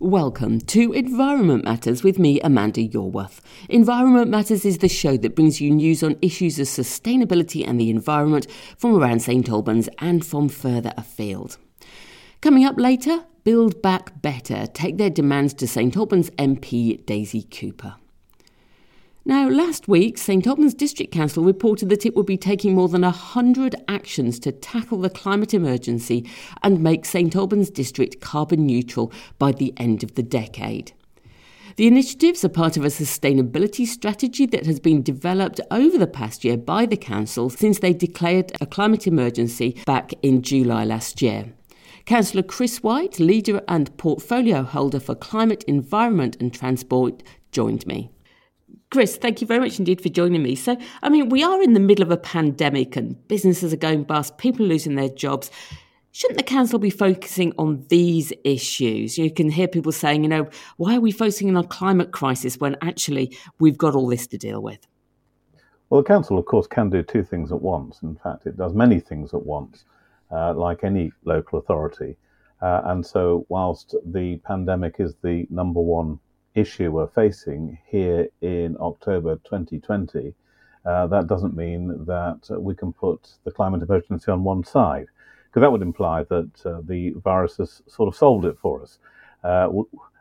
Welcome to Environment Matters with me, Amanda Yorwerth. Environment Matters is the show that brings you news on issues of sustainability and the environment from around St Albans and from further afield. Coming up later, Build Back Better take their demands to St Albans MP Daisy Cooper. Now, last week, St Albans District Council reported that it would be taking more than 100 actions to tackle the climate emergency and make St Albans District carbon neutral by the end of the decade. The initiatives are part of a sustainability strategy that has been developed over the past year by the Council since they declared a climate emergency back in July last year. Councillor Chris White, leader and portfolio holder for climate, environment and transport, joined me. Chris, thank you very much indeed for joining me. So, I mean, we are in the middle of a pandemic and businesses are going bust, people are losing their jobs. Shouldn't the council be focusing on these issues? You can hear people saying, you know, why are we focusing on a climate crisis when actually we've got all this to deal with? Well, the council, of course, can do two things at once. In fact, it does many things at once, uh, like any local authority. Uh, and so, whilst the pandemic is the number one issue we're facing here in October 2020, uh, that doesn't mean that we can put the climate emergency on one side, because that would imply that uh, the virus has sort of solved it for us. Uh,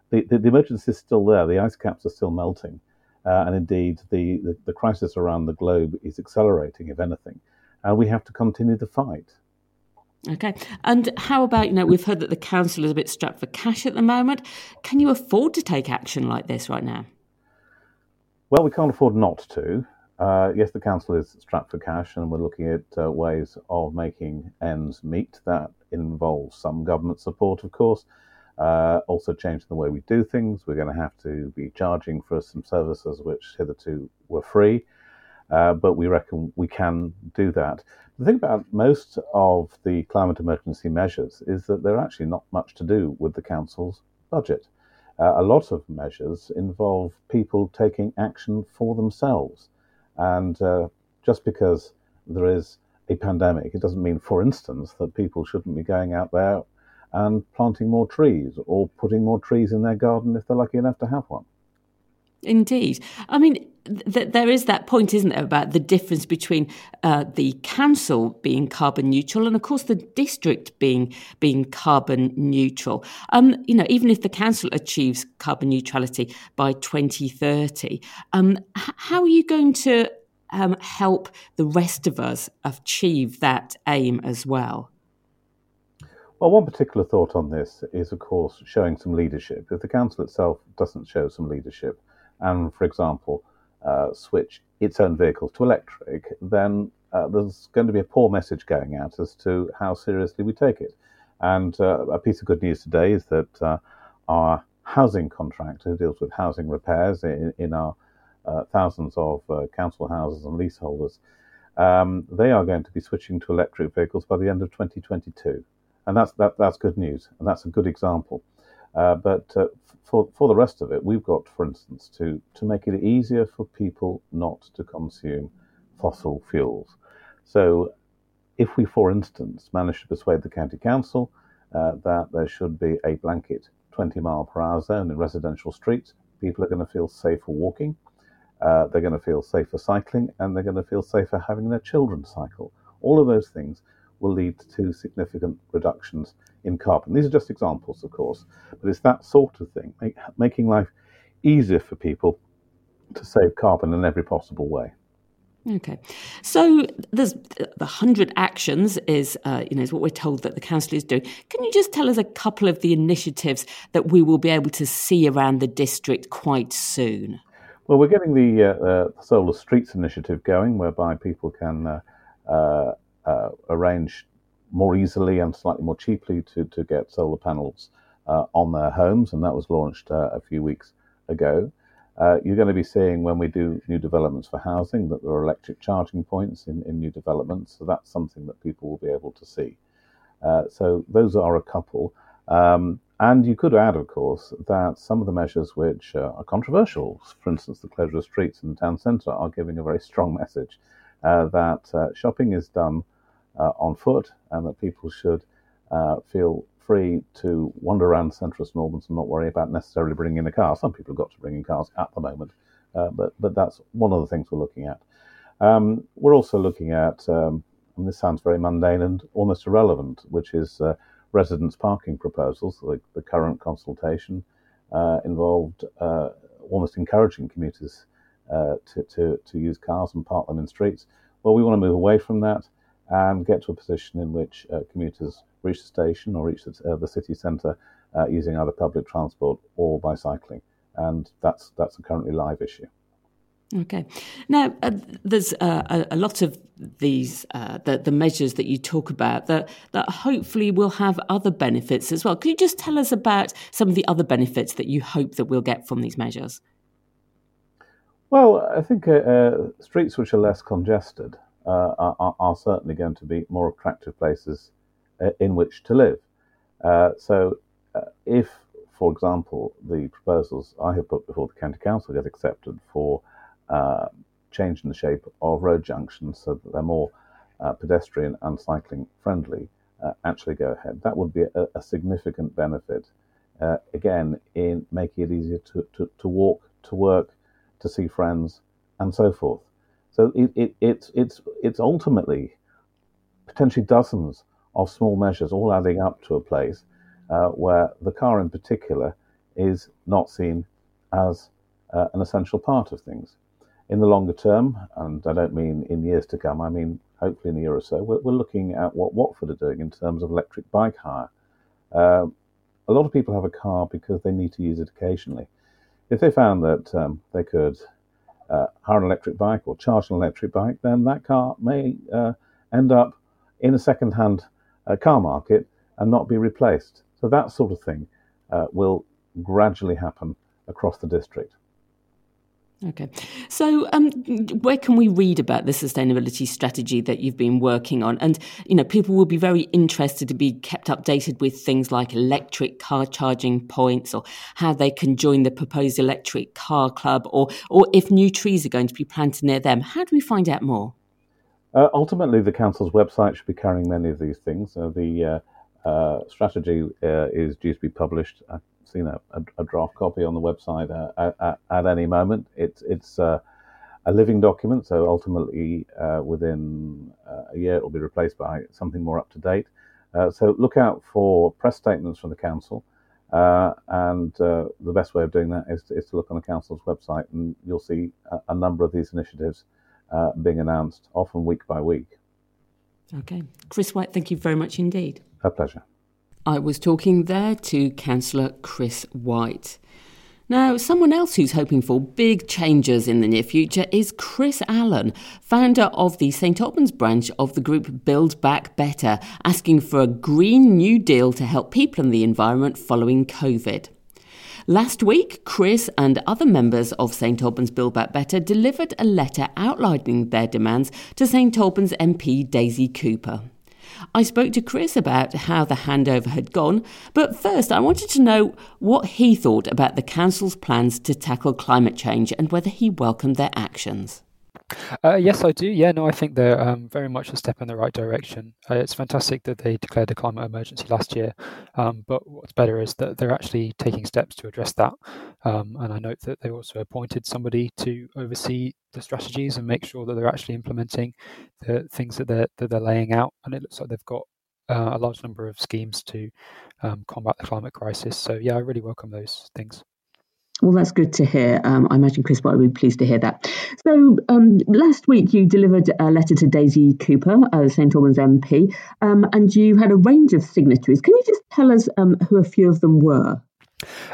the, the, the, emergency is still there, the ice caps are still melting, uh, and indeed the, the, the crisis around the globe is accelerating, if anything, and we have to continue the fight. Okay. And how about, you know, we've heard that the council is a bit strapped for cash at the moment. Can you afford to take action like this right now? Well, we can't afford not to. Uh, yes, the council is strapped for cash, and we're looking at uh, ways of making ends meet. That involves some government support, of course. Uh, also, changing the way we do things. We're going to have to be charging for some services which hitherto were free, uh, but we reckon we can do that. The thing about most of the climate emergency measures is that they're actually not much to do with the council's budget. Uh, a lot of measures involve people taking action for themselves. And uh, just because there is a pandemic, it doesn't mean, for instance, that people shouldn't be going out there and planting more trees or putting more trees in their garden if they're lucky enough to have one. Indeed. I mean, th- there is that point, isn't there, about the difference between uh, the council being carbon neutral and, of course, the district being being carbon neutral. Um, you know, even if the council achieves carbon neutrality by 2030, um, h- how are you going to um, help the rest of us achieve that aim as well? Well, one particular thought on this is, of course, showing some leadership. If the council itself doesn't show some leadership, and, for example, uh, switch its own vehicles to electric, then uh, there's going to be a poor message going out as to how seriously we take it. And uh, a piece of good news today is that uh, our housing contractor, who deals with housing repairs in, in our uh, thousands of uh, council houses and leaseholders, um, they are going to be switching to electric vehicles by the end of 2022. And that's, that, that's good news, and that's a good example. Uh, but uh, for for the rest of it, we've got, for instance, to to make it easier for people not to consume fossil fuels. So, if we, for instance, manage to persuade the county council uh, that there should be a blanket 20 mile per hour zone in residential streets, people are going to feel safer walking. Uh, they're going to feel safer cycling, and they're going to feel safer having their children cycle. All of those things will lead to significant reductions in carbon. These are just examples, of course, but it's that sort of thing, make, making life easier for people to save carbon in every possible way. Okay, so there's the hundred actions is uh, you know is what we're told that the council is doing. Can you just tell us a couple of the initiatives that we will be able to see around the district quite soon? Well, we're getting the uh, uh, solar streets initiative going, whereby people can uh, uh, uh, arrange more easily and slightly more cheaply to, to get solar panels uh, on their homes, and that was launched uh, a few weeks ago. Uh, you're going to be seeing when we do new developments for housing that there are electric charging points in, in new developments, so that's something that people will be able to see. Uh, so those are a couple. Um, and you could add, of course, that some of the measures which uh, are controversial, for instance, the closure of streets in the town centre, are giving a very strong message uh, that shopping is done uh, on foot, and that people should uh, feel free to wander around central Albans and not worry about necessarily bringing in a car. Some people have got to bring in cars at the moment, uh, but but that's one of the things we're looking at. Um, we're also looking at, um, and this sounds very mundane and almost irrelevant, which is uh, residence parking proposals. The, the current consultation uh, involved uh, almost encouraging commuters uh, to, to, to use cars and park them in streets. Well, we want to move away from that and get to a position in which uh, commuters reach the station or reach the, uh, the city centre uh, using either public transport or by cycling. And that's, that's a currently live issue. Okay. Now, uh, there's uh, a, a, lot of these uh, the, the measures that you talk about that that hopefully will have other benefits as well. Could you just tell us about some of the other benefits that you hope that we'll get from these measures? Well, I think uh, uh, streets which are less congested uh, are, are, certainly going to be more attractive places in which to live. so, if, for example, the proposals I have put before the county council get accepted for uh, change in the shape of road junctions so that they're more uh, pedestrian and cycling friendly uh, actually go ahead. That would be a, a significant benefit, uh, again, in making it easier to, to, to, walk, to work, to see friends, and so forth. So it, it, it's, it's, it's ultimately potentially dozens of small measures all adding up to a place uh, where the car in particular is not seen as uh, an essential part of things in the longer term, and I don't mean in years to come, I mean hopefully in a year or so, we're, we're looking at what Watford are doing in terms of electric bike hire. Uh, a lot of people have a car because they need to use it occasionally. If they found that um, they could uh, hire an electric bike or charge an electric bike, then that car may uh, end up in a second-hand uh, car market and not be replaced. So that sort of thing uh, will gradually happen across the district. Okay. So, um, where can we read about the sustainability strategy that you've been working on? And, you know, people will be very interested to be kept updated with things like electric car charging points or how they can join the proposed electric car club or, or if new trees are going to be planted near them. How do we find out more? Uh, ultimately, the council's website should be carrying many of these things. Uh, the uh, uh strategy uh, is due to be published seen a, a, a draft copy on the website uh, at, at, any moment. It's it's uh, a living document, so ultimately uh, within uh, a year it will be replaced by something more up to date. Uh, so look out for press statements from the council. Uh, and the best way of doing that is to, is to, look on the council's website, and you'll see a, a number of these initiatives being announced, often week by week. Okay. Chris White, thank you very much indeed. A pleasure. I was talking there to Councillor Chris White. Now, someone else who's hoping for big changes in the near future is Chris Allen, founder of the St Albans branch of the group Build Back Better, asking for a Green New Deal to help people and the environment following COVID. Last week, Chris and other members of St Albans Build Back Better delivered a letter outlining their demands to St Albans MP Daisy Cooper. I spoke to Chris about how the handover had gone, but first I wanted to know what he thought about the Council's plans to tackle climate change and whether he welcomed their actions. Uh, yes, I do. Yeah, no, I think they're um, very much a step in the right direction. Uh, it's fantastic that they declared a climate emergency last year, um, but what's better is that they're actually taking steps to address that. Um, and I note that they also appointed somebody to oversee the strategies and make sure that they're actually implementing the things that they're that they're laying out. And it looks like they've got uh, a large number of schemes to um, combat the climate crisis. So yeah, I really welcome those things. Well, that's good to hear. Um, I imagine Chris White would be pleased to hear that. So, um, last week you delivered a letter to Daisy Cooper, uh, St Albans MP, um, and you had a range of signatories. Can you just tell us um, who a few of them were?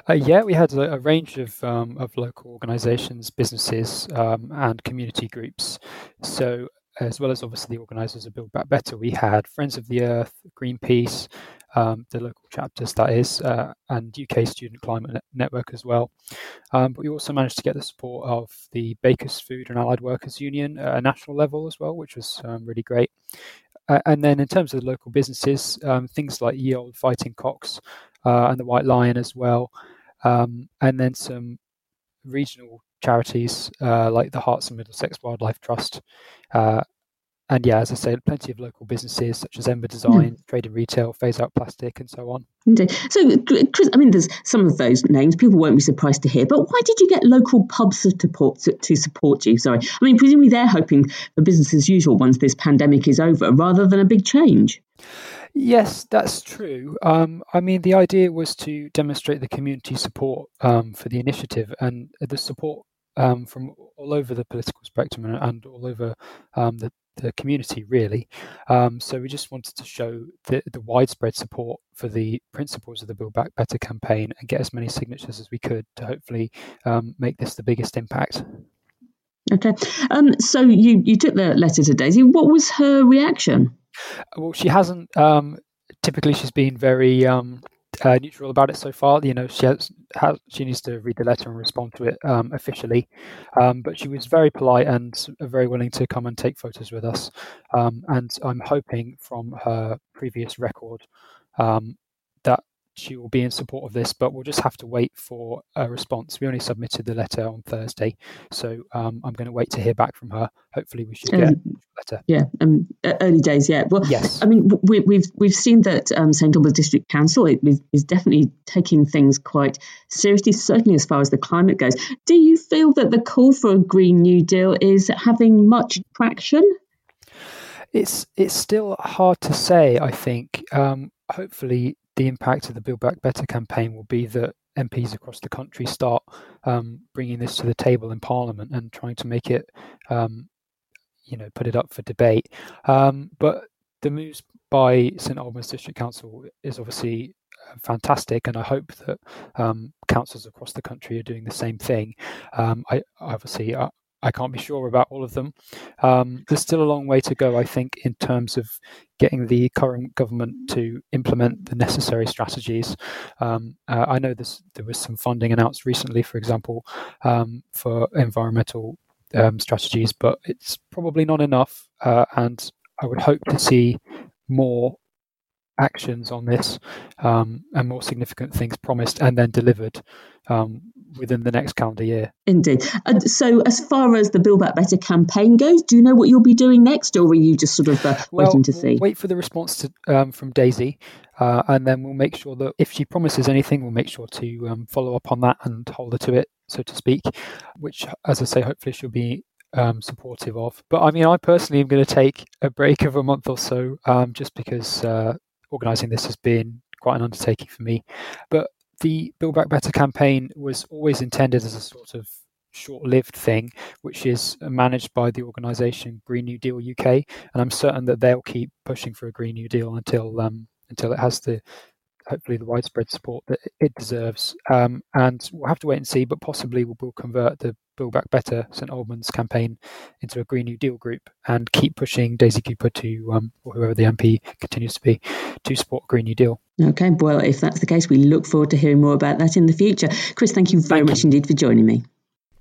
Uh, yeah, we had a, a range of um, of local organisations, businesses, um, and community groups. So, as well as obviously the organisers of Build Back Better, we had Friends of the Earth, Greenpeace, um, the local chapters, that is, uh, and UK Student Climate Network as well. Um, but we also managed to get the support of the Bakers Food and Allied Workers Union at a national level as well, which was um, really great. Uh, and then in terms of the local businesses, um, things like Ye Olde Fighting Cocks uh, and the White Lion as well, um, and then some regional charities uh, like the Herts and Middlesex Wildlife Trust uh, and yeah, as I said, plenty of local businesses such as Ember Design, yeah. Trade and Retail, Phase Out Plastic, and so on. Indeed. So, Chris, I mean, there's some of those names people won't be surprised to hear, but why did you get local pubs to support, to, to support you? Sorry. I mean, presumably they're hoping for business as usual once this pandemic is over rather than a big change. Yes, that's true. Um, I mean, the idea was to demonstrate the community support um, for the initiative, and the support um, from all over the political spectrum and, all over um, the, the community, really. Um, so we just wanted to show the, the widespread support for the principles of the Build Back Better campaign and get as many signatures as we could to hopefully um, make this the biggest impact. Okay. So you, you took the letter to Daisy. What was her reaction? Well, she hasn't. Um, typically, she's been very um, uh, neutral about it so far. You know, she has, has, she needs to read the letter and respond to it um, officially. Um, but she was very polite and very willing to come and take photos with us. Um, and I'm hoping from her previous record um, that she will be in support of this, but we'll just have to wait for a response. We only submitted the letter on Thursday, so um, I'm going to wait to hear back from her. Hopefully, we should get Yeah, um, early days yet. Well, yes. I mean, we, have we've, we've seen that um, St Albans District Council is, is definitely taking things quite seriously, certainly as far as the climate goes. Do you feel that the call for a Green New Deal is having much traction? It's it's still hard to say. I think. Um, hopefully the impact of the Build Back Better campaign will be that MPs across the country start um, bringing this to the table in Parliament and trying to make it, um, you know, put it up for debate. Um, but the moves by St Albans District Council is obviously uh, fantastic, and I hope that um, councils across the country are doing the same thing. Um, I obviously uh, I can't be sure about all of them. Um, there's still a long way to go, I think, in terms of getting the current government to implement the necessary strategies. Um, uh, I know this, there was some funding announced recently, for example, um, for environmental um, strategies, but it's probably not enough. Uh, and I would hope to see more actions on this um, and more significant things promised and then delivered um, within the next calendar year. Indeed. Uh, so, as far as the Build Back Better campaign goes, do you know what you'll be doing next, or are you just sort of uh, well, waiting to see? We'll wait for the response to, um, from Daisy, uh, and then we'll make sure that if she promises anything, we'll make sure to um, follow up on that and hold her to it, so to speak. Which, as I say, hopefully she'll be um, supportive of. But I mean, I personally am going to take a break of a month or so, um, just because uh, organising this has been quite an undertaking for me. But the Build Back Better campaign was always intended as a sort of short-lived thing, which is managed by the organisation Green New Deal UK, and I'm certain that they'll keep pushing for a Green New Deal until um, until it has the hopefully the widespread support that it deserves. Um, and we'll have to wait and see, but possibly we'll, we'll convert the Build Back Better St Albans campaign into a Green New Deal group and keep pushing Daisy Cooper to, um, or whoever the MP continues to be, to support Green New Deal. Okay, well, if that's the case, we look forward to hearing more about that in the future. Chris, thank you very thank much you. indeed for joining me.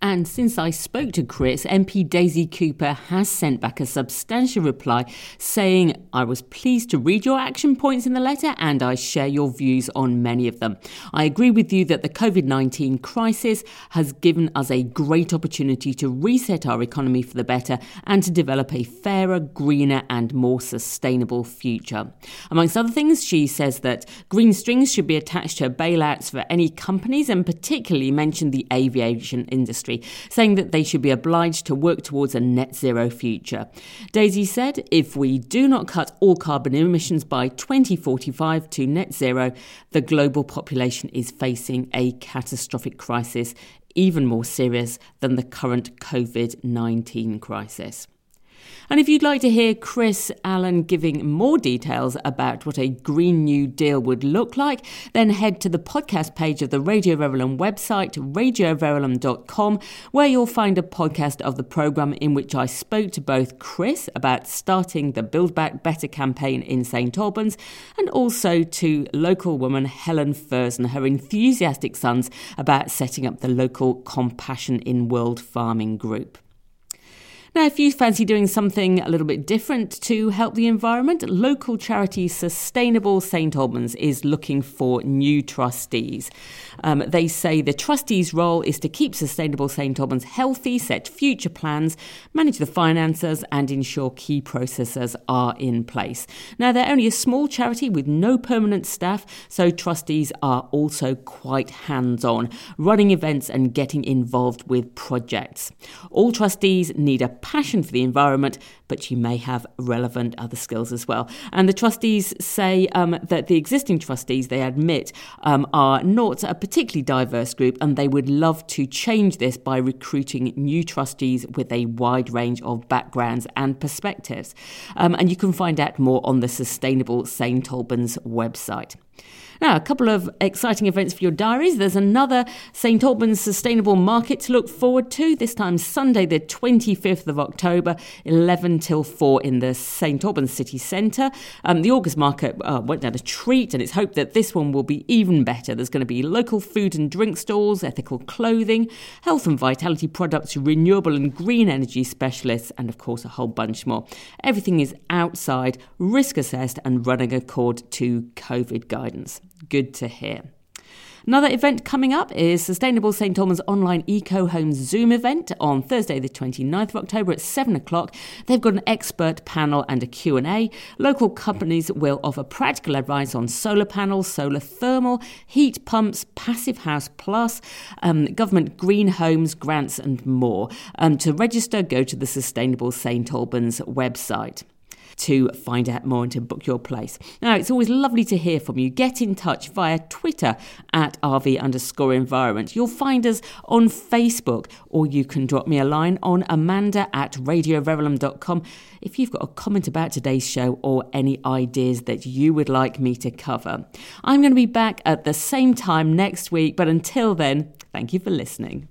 And since I spoke to Chris, MP Daisy Cooper has sent back a substantial reply saying, I was pleased to read your action points in the letter and I share your views on many of them. I agree with you that the COVID 19 crisis has given us a great opportunity to reset our economy for the better and to develop a fairer, greener, and more sustainable future. Amongst other things, she says that green strings should be attached to bailouts for any companies and particularly mentioned the aviation industry industry, saying that they should be obliged to work towards a net zero future. Daisy said if we do not cut all carbon emissions by 2045 to net zero, the global population is facing a catastrophic crisis, even more serious than the current COVID 19 crisis. And if you'd like to hear Chris Allen giving more details about what a Green New Deal would look like, then head to the podcast page of the Radio Verulam website, radioverulam.com, where you'll find a podcast of the programme in which I spoke to both Chris about starting the Build Back Better campaign in St Albans and also to local woman Helen Furs and her enthusiastic sons about setting up the local Compassion in World Farming group. Now, if you fancy doing something a little bit different to help the environment, local charity Sustainable St Albans is looking for new trustees. Um, they say the trustees' role is to keep Sustainable St Albans healthy, set future plans, manage the finances, and ensure key processes are in place. Now, they're only a small charity with no permanent staff, so trustees are also quite hands on, running events and getting involved with projects. All trustees need a passion for the environment, but you may have relevant other skills as well. And the trustees say um, that the existing trustees, they admit, um, are not a particularly diverse group, and they would love to change this by recruiting new trustees with a wide range of backgrounds and perspectives. Um, and you can find out more on the Sustainable St Albans website. Now, a couple of exciting events for your diaries. There's another St Albans Sustainable Market to look forward to, this time Sunday, the 25th of October, 11 till 4 in the St Albans City Centre. Um, the August market uh, went down a treat, and it's hoped that this one will be even better. There's going to be local food and drink stalls, ethical clothing, health and vitality products, renewable and green energy specialists, and of course, a whole bunch more. Everything is outside, risk assessed, and running according to COVID guidance. Good to hear. Another event coming up is Sustainable St Albans Online Eco Home Zoom event on Thursday the 29th of October at 7 o'clock. They've got an expert panel and a Q&A. Local companies will offer practical advice on solar panels, solar thermal, heat pumps, Passive House Plus, um, government green homes, grants and more. Um, to register, go to the Sustainable St Albans website to find out more and to book your place. Now, it's always lovely to hear from you. Get in touch via Twitter at RV underscore environment. You'll find us on Facebook, or you can drop me a line on amanda at radioverulam.com if you've got a comment about today's show or any ideas that you would like me to cover. I'm going to be back at the same time next week, but until then, thank you for listening.